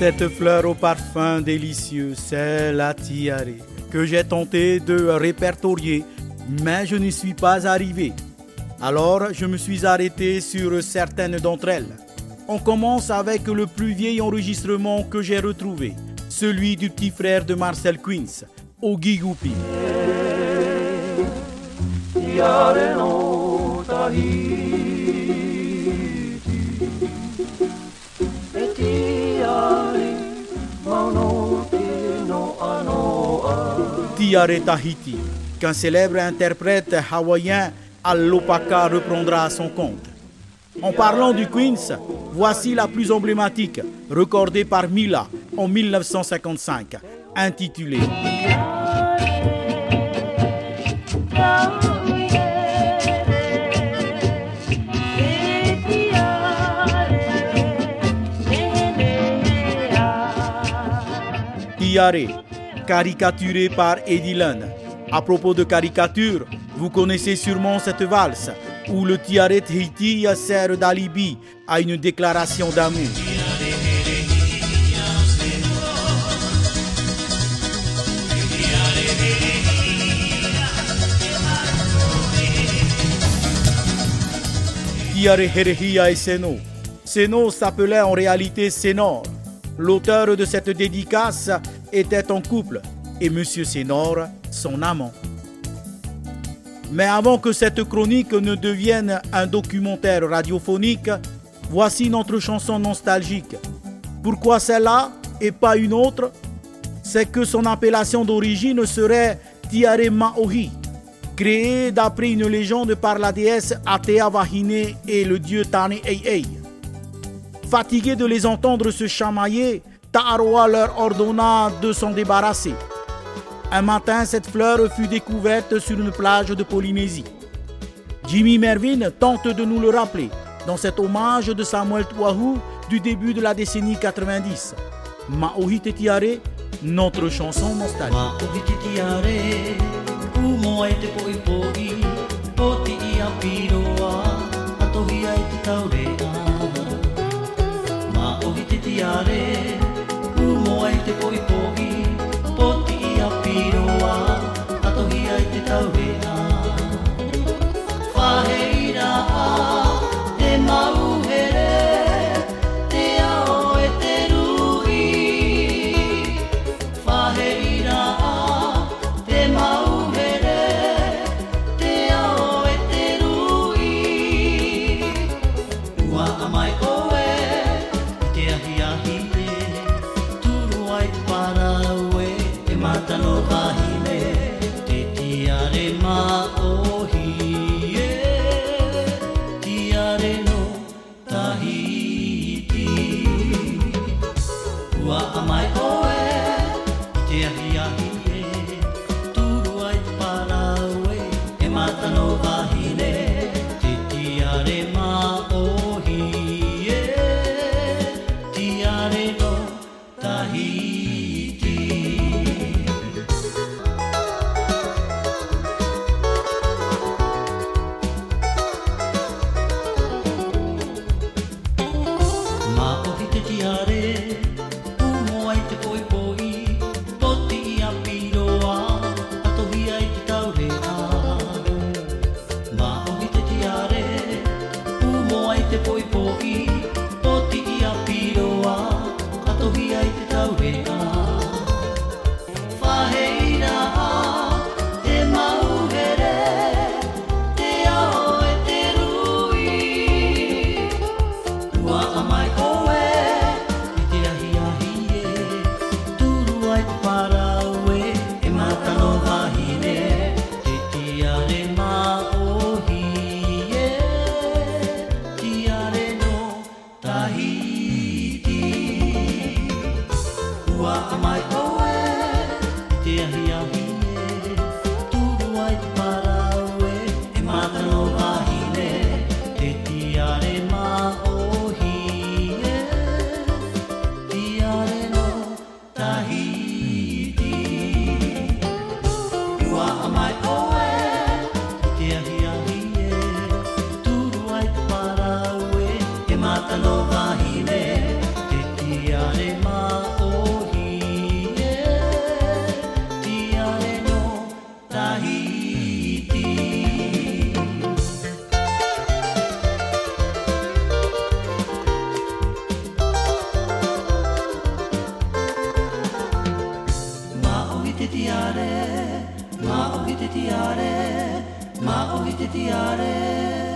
Cette fleur au parfum délicieux, c'est la tiare, que j'ai tenté de répertorier, mais je n'y suis pas arrivé. Alors, je me suis arrêté sur certaines d'entre elles. On commence avec le plus vieil enregistrement que j'ai retrouvé, celui du petit frère de Marcel Queens, Ogi Goupi. Tiare Tahiti, qu'un célèbre interprète hawaïen Alopaka reprendra à son compte. En parlant du Queens, voici la plus emblématique, recordée par Mila en 1955, intitulée Caricaturé par Eddie À propos de caricature, vous connaissez sûrement cette valse où le tiare Tahiti sert d'alibi à une déclaration d'amour. Tiare Herehia et Seno. Seno s'appelait en réalité Sénor. L'auteur de cette dédicace était en couple et M. Sénor son amant. Mais avant que cette chronique ne devienne un documentaire radiophonique, voici notre chanson nostalgique. Pourquoi celle-là et pas une autre? C'est que son appellation d'origine serait Tiare Maohi, créée d'après une légende par la déesse Atea Vahine et le dieu Tane Ei Fatigué de les entendre se chamailler, Ta'aroa leur ordonna de s'en débarrasser. Un matin, cette fleur fut découverte sur une plage de Polynésie. Jimmy Mervyn tente de nous le rappeler dans cet hommage de Samuel Tuahu du début de la décennie 90. Maohi Tiare, notre chanson nostalgique. Tiare tiare, ma o te tiare, ma o te tiare.